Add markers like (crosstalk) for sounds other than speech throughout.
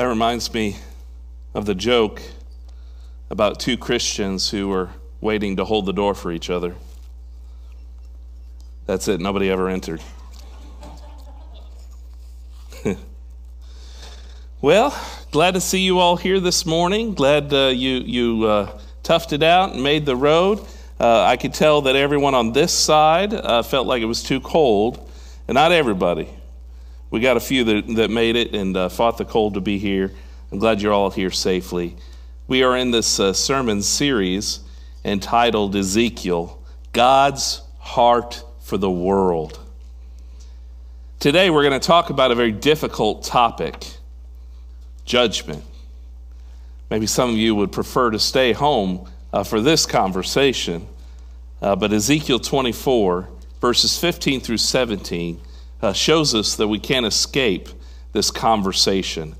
That reminds me of the joke about two Christians who were waiting to hold the door for each other. That's it, nobody ever entered. (laughs) well, glad to see you all here this morning. Glad uh, you, you uh, toughed it out and made the road. Uh, I could tell that everyone on this side uh, felt like it was too cold, and not everybody. We got a few that, that made it and uh, fought the cold to be here. I'm glad you're all here safely. We are in this uh, sermon series entitled Ezekiel God's Heart for the World. Today, we're going to talk about a very difficult topic judgment. Maybe some of you would prefer to stay home uh, for this conversation, uh, but Ezekiel 24, verses 15 through 17 uh, shows us that we can't escape this conversation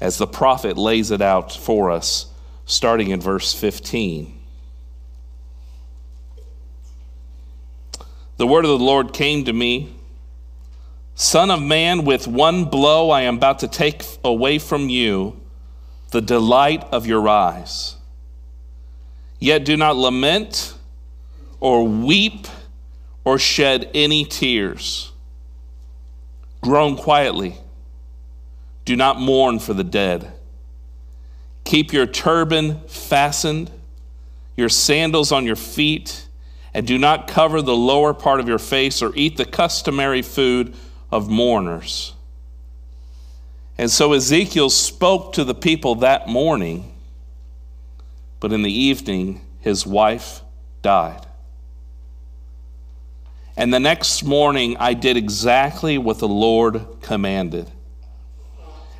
as the prophet lays it out for us, starting in verse 15. The word of the Lord came to me Son of man, with one blow I am about to take away from you the delight of your eyes. Yet do not lament or weep or shed any tears. Groan quietly. Do not mourn for the dead. Keep your turban fastened, your sandals on your feet, and do not cover the lower part of your face or eat the customary food of mourners. And so Ezekiel spoke to the people that morning, but in the evening, his wife died. And the next morning, I did exactly what the Lord commanded.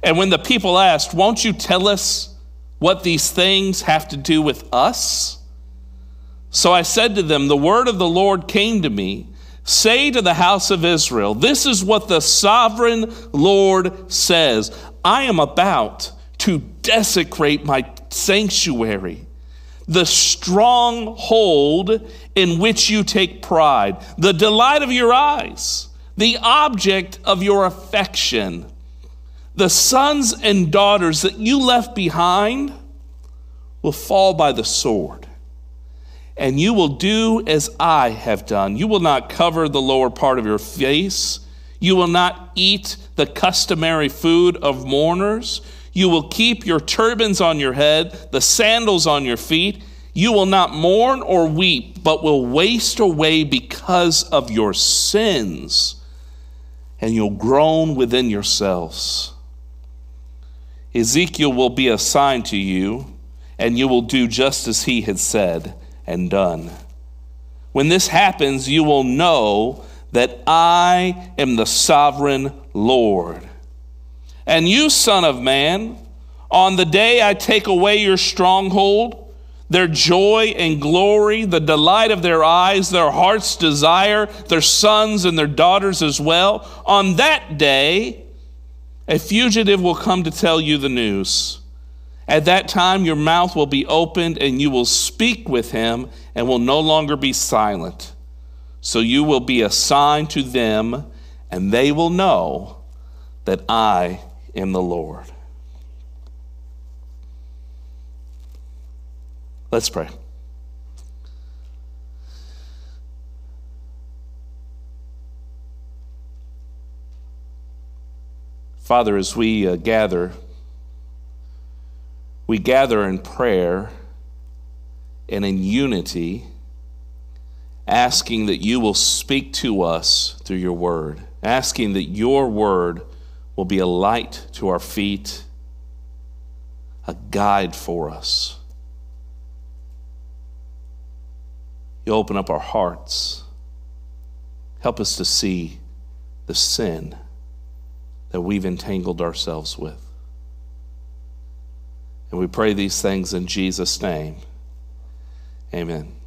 And when the people asked, Won't you tell us what these things have to do with us? So I said to them, The word of the Lord came to me. Say to the house of Israel, This is what the sovereign Lord says I am about to desecrate my sanctuary the stronghold in which you take pride, the delight of your eyes, the object of your affection. The sons and daughters that you left behind will fall by the sword. And you will do as I have done. You will not cover the lower part of your face. You will not eat the customary food of mourners. You will keep your turbans on your head, the sandals on your feet. You will not mourn or weep, but will waste away because of your sins, and you'll groan within yourselves. Ezekiel will be assigned to you, and you will do just as he had said and done. When this happens, you will know that I am the sovereign Lord. And you, Son of Man, on the day I take away your stronghold, their joy and glory, the delight of their eyes, their heart's desire, their sons and their daughters as well, on that day, a fugitive will come to tell you the news. At that time, your mouth will be opened and you will speak with him and will no longer be silent. So you will be a sign to them, and they will know that I in the Lord. Let's pray. Father, as we uh, gather, we gather in prayer and in unity, asking that you will speak to us through your word, asking that your word will be a light to our feet, a guide for us. You open up our hearts. Help us to see the sin that we've entangled ourselves with. And we pray these things in Jesus' name. Amen.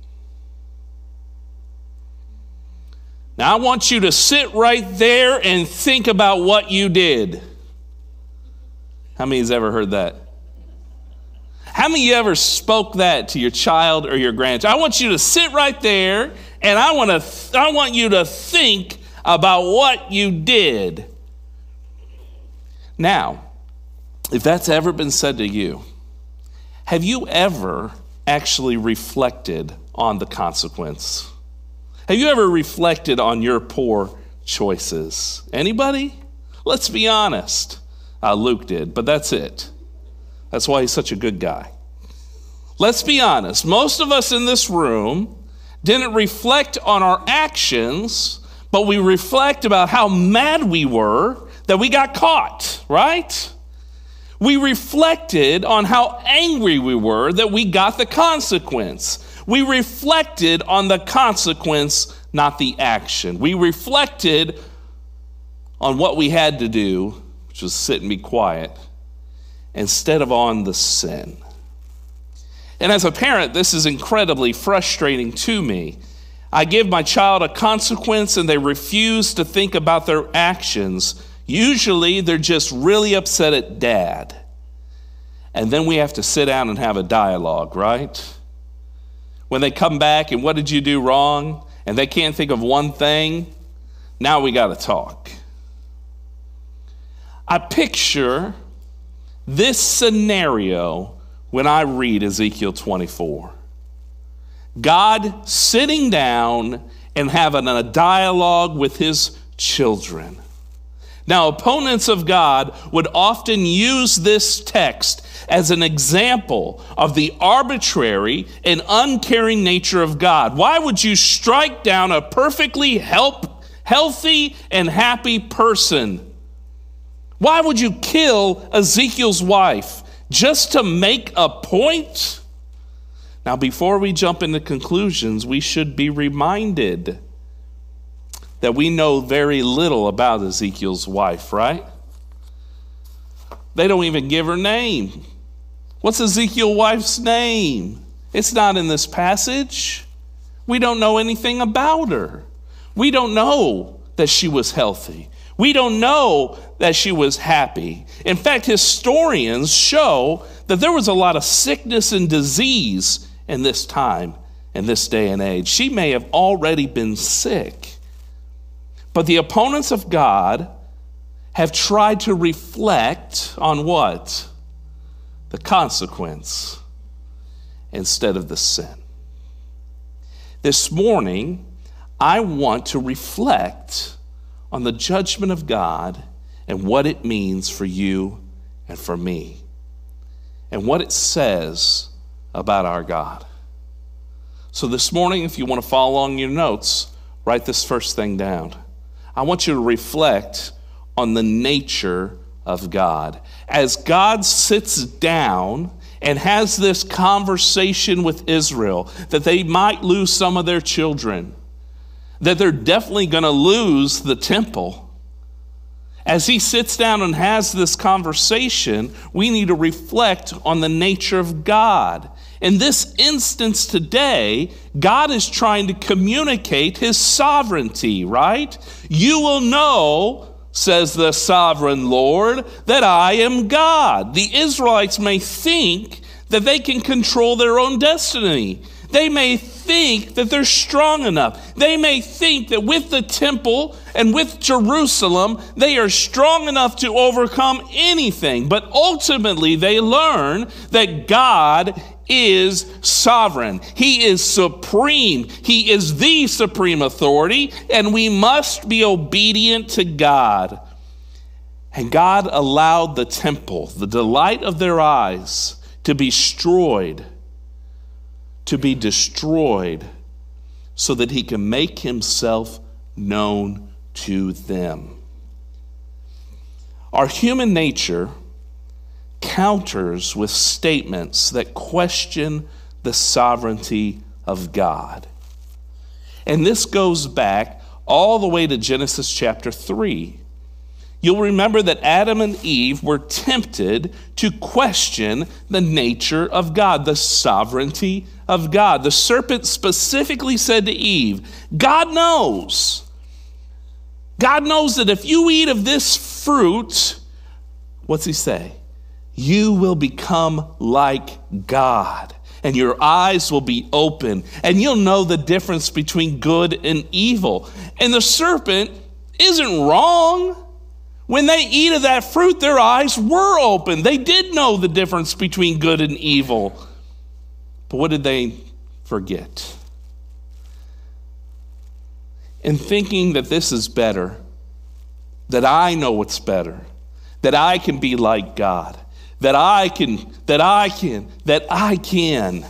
Now, I want you to sit right there and think about what you did. How many has ever heard that? How many of you ever spoke that to your child or your grandchild? I want you to sit right there and I want, to th- I want you to think about what you did. Now, if that's ever been said to you, have you ever actually reflected on the consequence? Have you ever reflected on your poor choices? Anybody? Let's be honest. Uh, Luke did, but that's it. That's why he's such a good guy. Let's be honest. Most of us in this room didn't reflect on our actions, but we reflect about how mad we were that we got caught, right? We reflected on how angry we were that we got the consequence. We reflected on the consequence, not the action. We reflected on what we had to do, which was sit and be quiet, instead of on the sin. And as a parent, this is incredibly frustrating to me. I give my child a consequence and they refuse to think about their actions. Usually they're just really upset at dad. And then we have to sit down and have a dialogue, right? When they come back and what did you do wrong? And they can't think of one thing, now we got to talk. I picture this scenario when I read Ezekiel 24. God sitting down and having a dialogue with his children. Now, opponents of God would often use this text as an example of the arbitrary and uncaring nature of God. Why would you strike down a perfectly help, healthy and happy person? Why would you kill Ezekiel's wife just to make a point? Now, before we jump into conclusions, we should be reminded that we know very little about Ezekiel's wife, right? They don't even give her name. What's Ezekiel's wife's name? It's not in this passage. We don't know anything about her. We don't know that she was healthy. We don't know that she was happy. In fact, historians show that there was a lot of sickness and disease in this time, in this day and age. She may have already been sick. But the opponents of God have tried to reflect on what? The consequence instead of the sin. This morning, I want to reflect on the judgment of God and what it means for you and for me, and what it says about our God. So, this morning, if you want to follow along your notes, write this first thing down. I want you to reflect on the nature of God. As God sits down and has this conversation with Israel, that they might lose some of their children that they're definitely going to lose the temple. As he sits down and has this conversation, we need to reflect on the nature of God. In this instance today, God is trying to communicate his sovereignty, right? You will know, says the sovereign Lord, that I am God. The Israelites may think that they can control their own destiny. They may think that they're strong enough. They may think that with the temple and with Jerusalem, they are strong enough to overcome anything. But ultimately, they learn that God is sovereign. He is supreme. He is the supreme authority, and we must be obedient to God. And God allowed the temple, the delight of their eyes, to be destroyed to be destroyed so that he can make himself known to them. Our human nature counters with statements that question the sovereignty of God. And this goes back all the way to Genesis chapter 3. You'll remember that Adam and Eve were tempted to question the nature of God, the sovereignty of God. The serpent specifically said to Eve, God knows. God knows that if you eat of this fruit, what's he say? You will become like God, and your eyes will be open, and you'll know the difference between good and evil. And the serpent isn't wrong When they eat of that fruit, their eyes were open. They did know the difference between good and evil. But what did they forget? In thinking that this is better, that I know what's better, that I can be like God, that I can, that I can, that I can.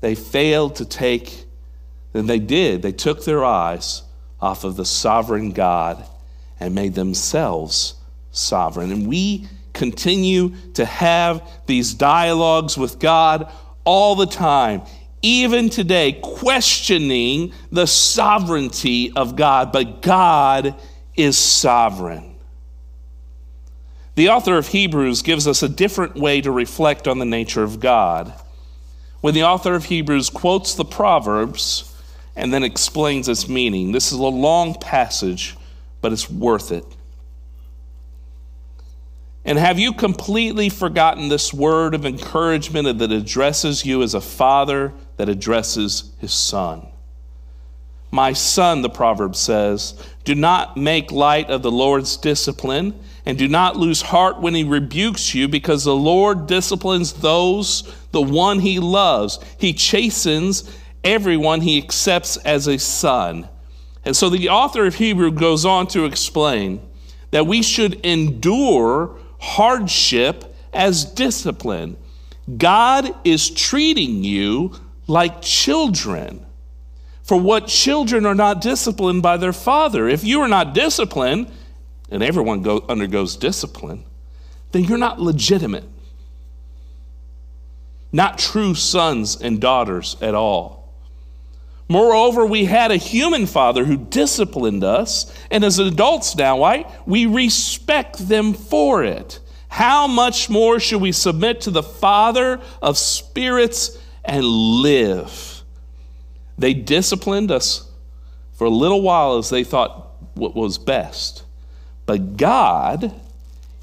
They failed to take, and they did, they took their eyes off of the sovereign God and made themselves sovereign. And we continue to have these dialogues with God all the time, even today, questioning the sovereignty of God. But God is sovereign. The author of Hebrews gives us a different way to reflect on the nature of God. When the author of Hebrews quotes the Proverbs and then explains its meaning, this is a long passage, but it's worth it. And have you completely forgotten this word of encouragement that addresses you as a father that addresses his son? My son, the proverb says, do not make light of the Lord's discipline and do not lose heart when he rebukes you, because the Lord disciplines those, the one he loves. He chastens everyone he accepts as a son. And so the author of Hebrew goes on to explain that we should endure hardship as discipline. God is treating you like children. For what children are not disciplined by their father? If you are not disciplined, and everyone go, undergoes discipline, then you're not legitimate, not true sons and daughters at all. Moreover, we had a human father who disciplined us, and as adults now, right, we respect them for it. How much more should we submit to the Father of spirits and live? They disciplined us for a little while as they thought what was best. But God,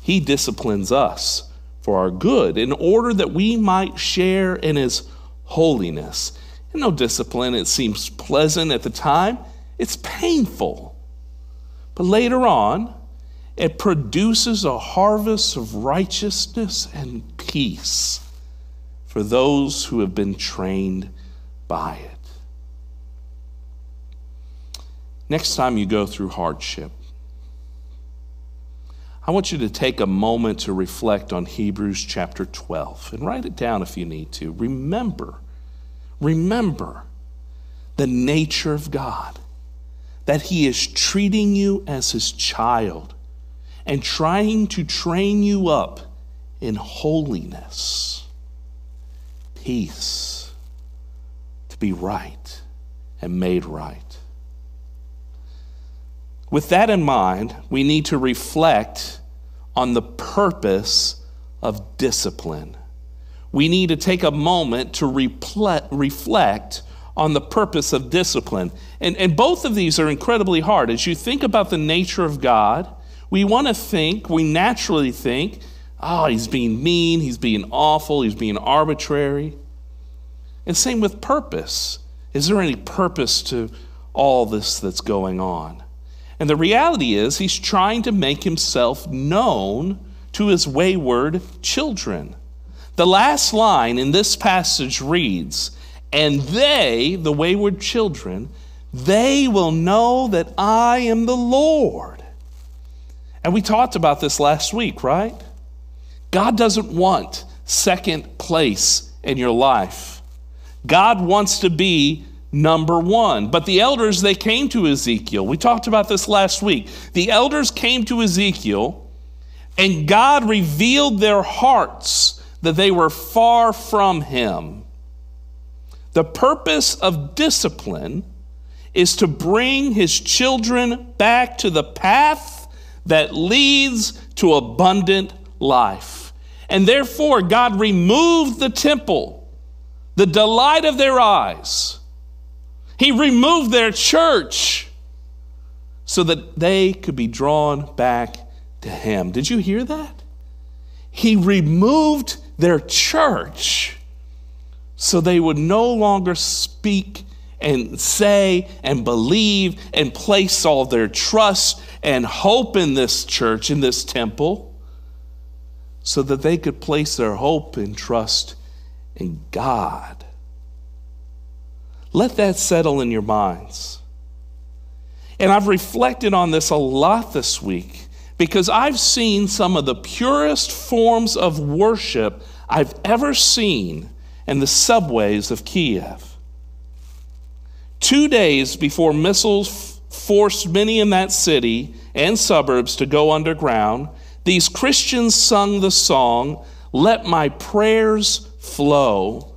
He disciplines us for our good in order that we might share in His holiness. And no discipline, it seems pleasant at the time, it's painful. But later on, it produces a harvest of righteousness and peace for those who have been trained by it. Next time you go through hardship, I want you to take a moment to reflect on Hebrews chapter 12 and write it down if you need to. Remember, remember the nature of God, that He is treating you as His child and trying to train you up in holiness, peace, to be right and made right. With that in mind, we need to reflect on the purpose of discipline. We need to take a moment to reflect on the purpose of discipline. And, and both of these are incredibly hard. As you think about the nature of God, we want to think, we naturally think, oh, he's being mean, he's being awful, he's being arbitrary. And same with purpose. Is there any purpose to all this that's going on? And the reality is, he's trying to make himself known to his wayward children. The last line in this passage reads, And they, the wayward children, they will know that I am the Lord. And we talked about this last week, right? God doesn't want second place in your life. God wants to be number one. But the elders, they came to Ezekiel. We talked about this last week. The elders came to Ezekiel, and God revealed their hearts that they were far from him. The purpose of discipline is to bring his children back to the path that leads to abundant life. And therefore, God removed the temple, the delight of their eyes he removed their church so that they could be drawn back to Him. Did you hear that? He removed their church so they would no longer speak and say and believe and place all their trust and hope in this church, in this temple, so that they could place their hope and trust in God. Let that settle in your minds. And I've reflected on this a lot this week because I've seen some of the purest forms of worship I've ever seen in the subways of Kiev. Two days before missiles forced many in that city and suburbs to go underground, these Christians sung the song, Let My Prayers Flow.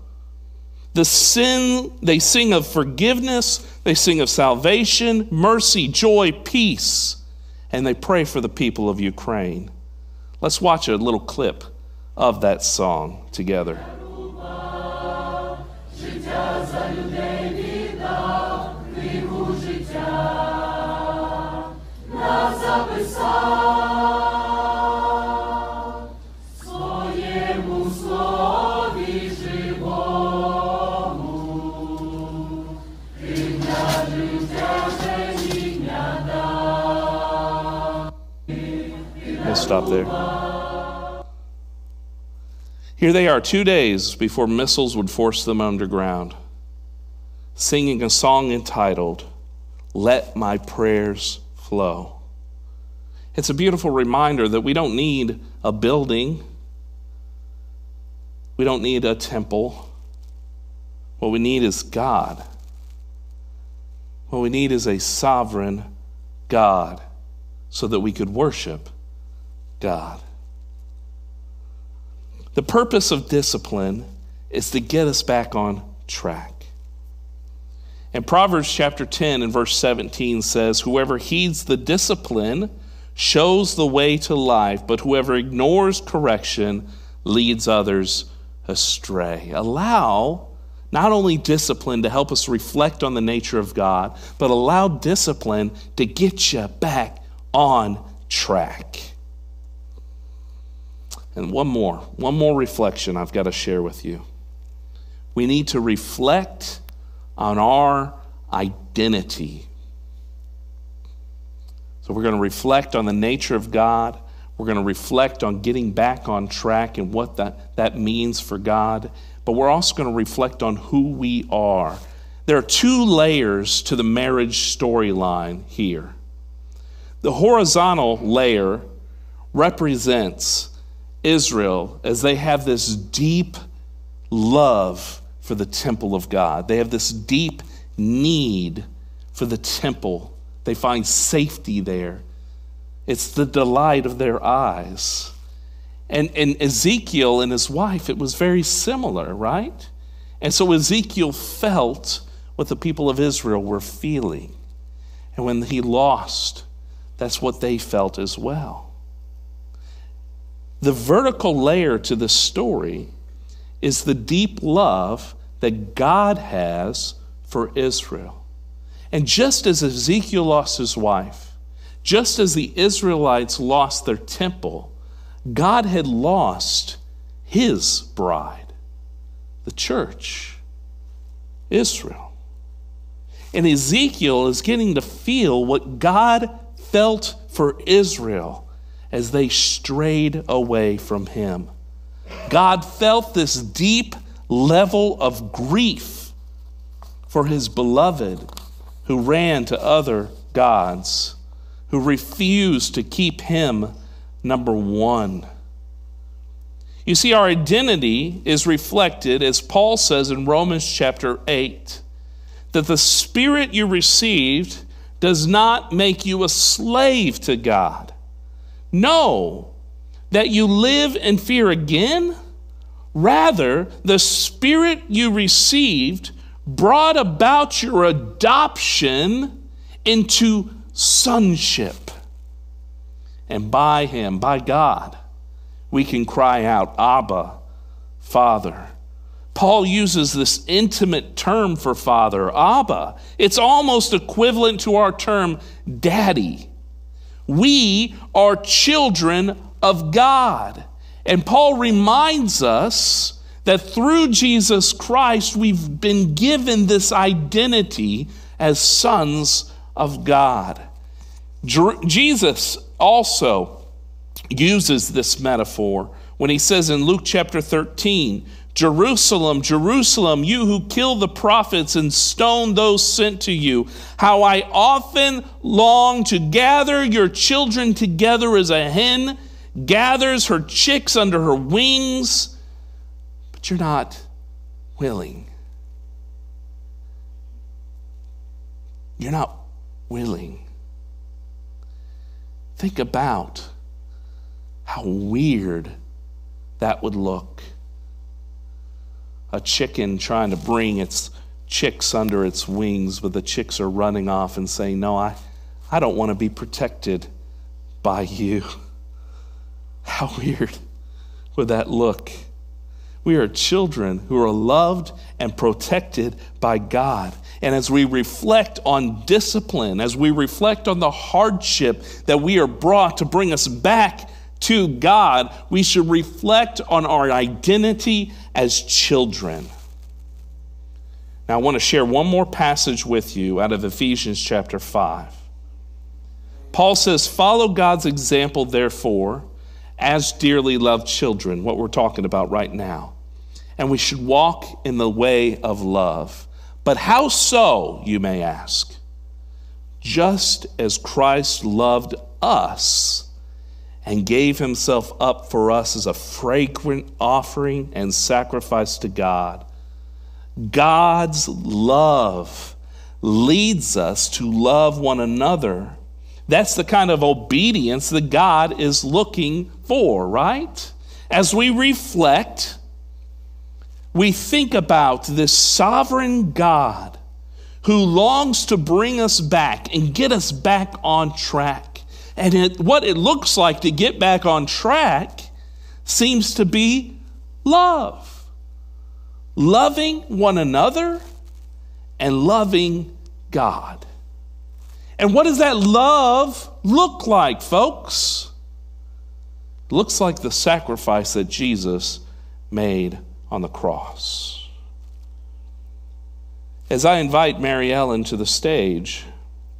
The sin, they sing of forgiveness, they sing of salvation, mercy, joy, peace, and they pray for the people of Ukraine. Let's watch a little clip of that song together. Stop there. Here they are, two days before missiles would force them underground, singing a song entitled, Let My Prayers Flow. It's a beautiful reminder that we don't need a building, we don't need a temple. What we need is God. What we need is a sovereign God so that we could worship God. The purpose of discipline is to get us back on track. And Proverbs chapter 10 and verse 17 says, Whoever heeds the discipline shows the way to life, but whoever ignores correction leads others astray. Allow not only discipline to help us reflect on the nature of God, but allow discipline to get you back on track. And one more, one more reflection I've got to share with you. We need to reflect on our identity. So we're going to reflect on the nature of God. We're going to reflect on getting back on track and what that, that means for God. But we're also going to reflect on who we are. There are two layers to the marriage storyline here. The horizontal layer represents Israel as they have this deep love for the temple of God. They have this deep need for the temple. They find safety there. It's the delight of their eyes. And, and Ezekiel and his wife, it was very similar, right? And so Ezekiel felt what the people of Israel were feeling. And when he lost, that's what they felt as well. The vertical layer to the story is the deep love that God has for Israel. And just as Ezekiel lost his wife, just as the Israelites lost their temple, God had lost his bride, the church, Israel. And Ezekiel is getting to feel what God felt for Israel as they strayed away from him. God felt this deep level of grief for his beloved who ran to other gods, who refused to keep him number one. You see, our identity is reflected, as Paul says in Romans chapter 8, that the Spirit you received does not make you a slave to God. No, that you live in fear again. Rather, the Spirit you received brought about your adoption into sonship. And by Him, by God, we can cry out, Abba, Father. Paul uses this intimate term for father, Abba. It's almost equivalent to our term daddy. We are children of God. And Paul reminds us that through Jesus Christ, we've been given this identity as sons of God. Jesus also uses this metaphor when he says in Luke chapter 13, Jerusalem, Jerusalem, you who kill the prophets and stone those sent to you, how I often long to gather your children together as a hen gathers her chicks under her wings, but you're not willing. You're not willing. Think about how weird that would look. A chicken trying to bring its chicks under its wings, but the chicks are running off and saying, No, I, I don't want to be protected by you. (laughs) How weird would that look? We are children who are loved and protected by God. And as we reflect on discipline, as we reflect on the hardship that we are brought to bring us back to God, we should reflect on our identity as children. Now, I want to share one more passage with you out of Ephesians chapter 5. Paul says, Follow God's example, therefore as dearly loved children, what we're talking about right now. And we should walk in the way of love. But how so, you may ask? Just as Christ loved us and gave himself up for us as a fragrant offering and sacrifice to God, God's love leads us to love one another that's the kind of obedience that God is looking for, right? As we reflect, we think about this sovereign God who longs to bring us back and get us back on track. And it, what it looks like to get back on track seems to be love. Loving one another and loving God. And what does that love look like, folks? Looks like the sacrifice that Jesus made on the cross. As I invite Mary Ellen to the stage,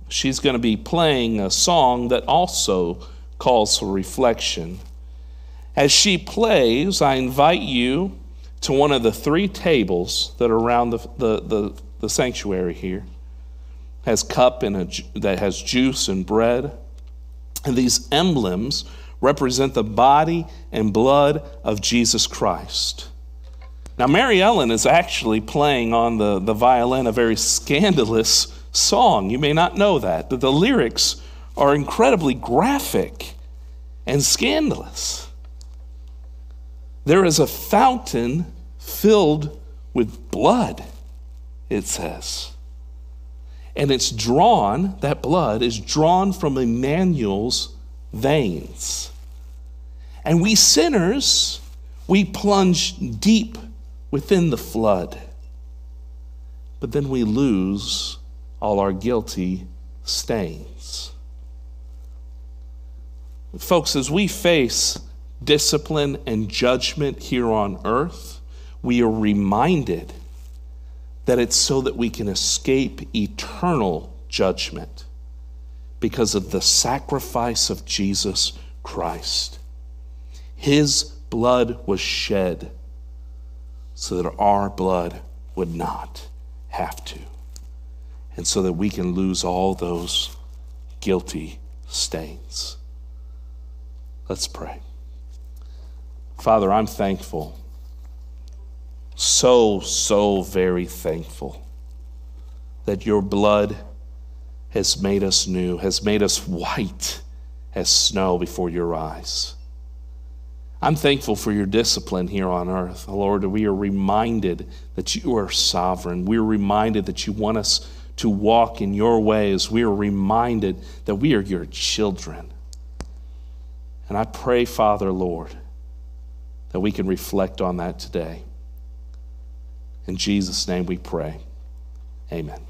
she's going to be playing a song that also calls for reflection. As she plays, I invite you to one of the three tables that are around the, the, the, the sanctuary here has cup and a, that has juice and bread. And these emblems represent the body and blood of Jesus Christ. Now, Mary Ellen is actually playing on the, the violin a very scandalous song. You may not know that, but the lyrics are incredibly graphic and scandalous. There is a fountain filled with blood, it says and it's drawn, that blood is drawn from Emmanuel's veins. And we sinners, we plunge deep within the flood. But then we lose all our guilty stains. Folks, as we face discipline and judgment here on earth, we are reminded that it's so that we can escape eternal judgment because of the sacrifice of Jesus Christ. His blood was shed so that our blood would not have to, and so that we can lose all those guilty stains. Let's pray. Father, I'm thankful so, so very thankful that your blood has made us new, has made us (laughs) white as snow before your eyes. I'm thankful for your discipline here on earth. Lord, we are reminded that you are sovereign. We are reminded that you want us to walk in your ways. We are reminded that we are your children. And I pray, Father, Lord, that we can reflect on that today. In Jesus' name we pray. Amen.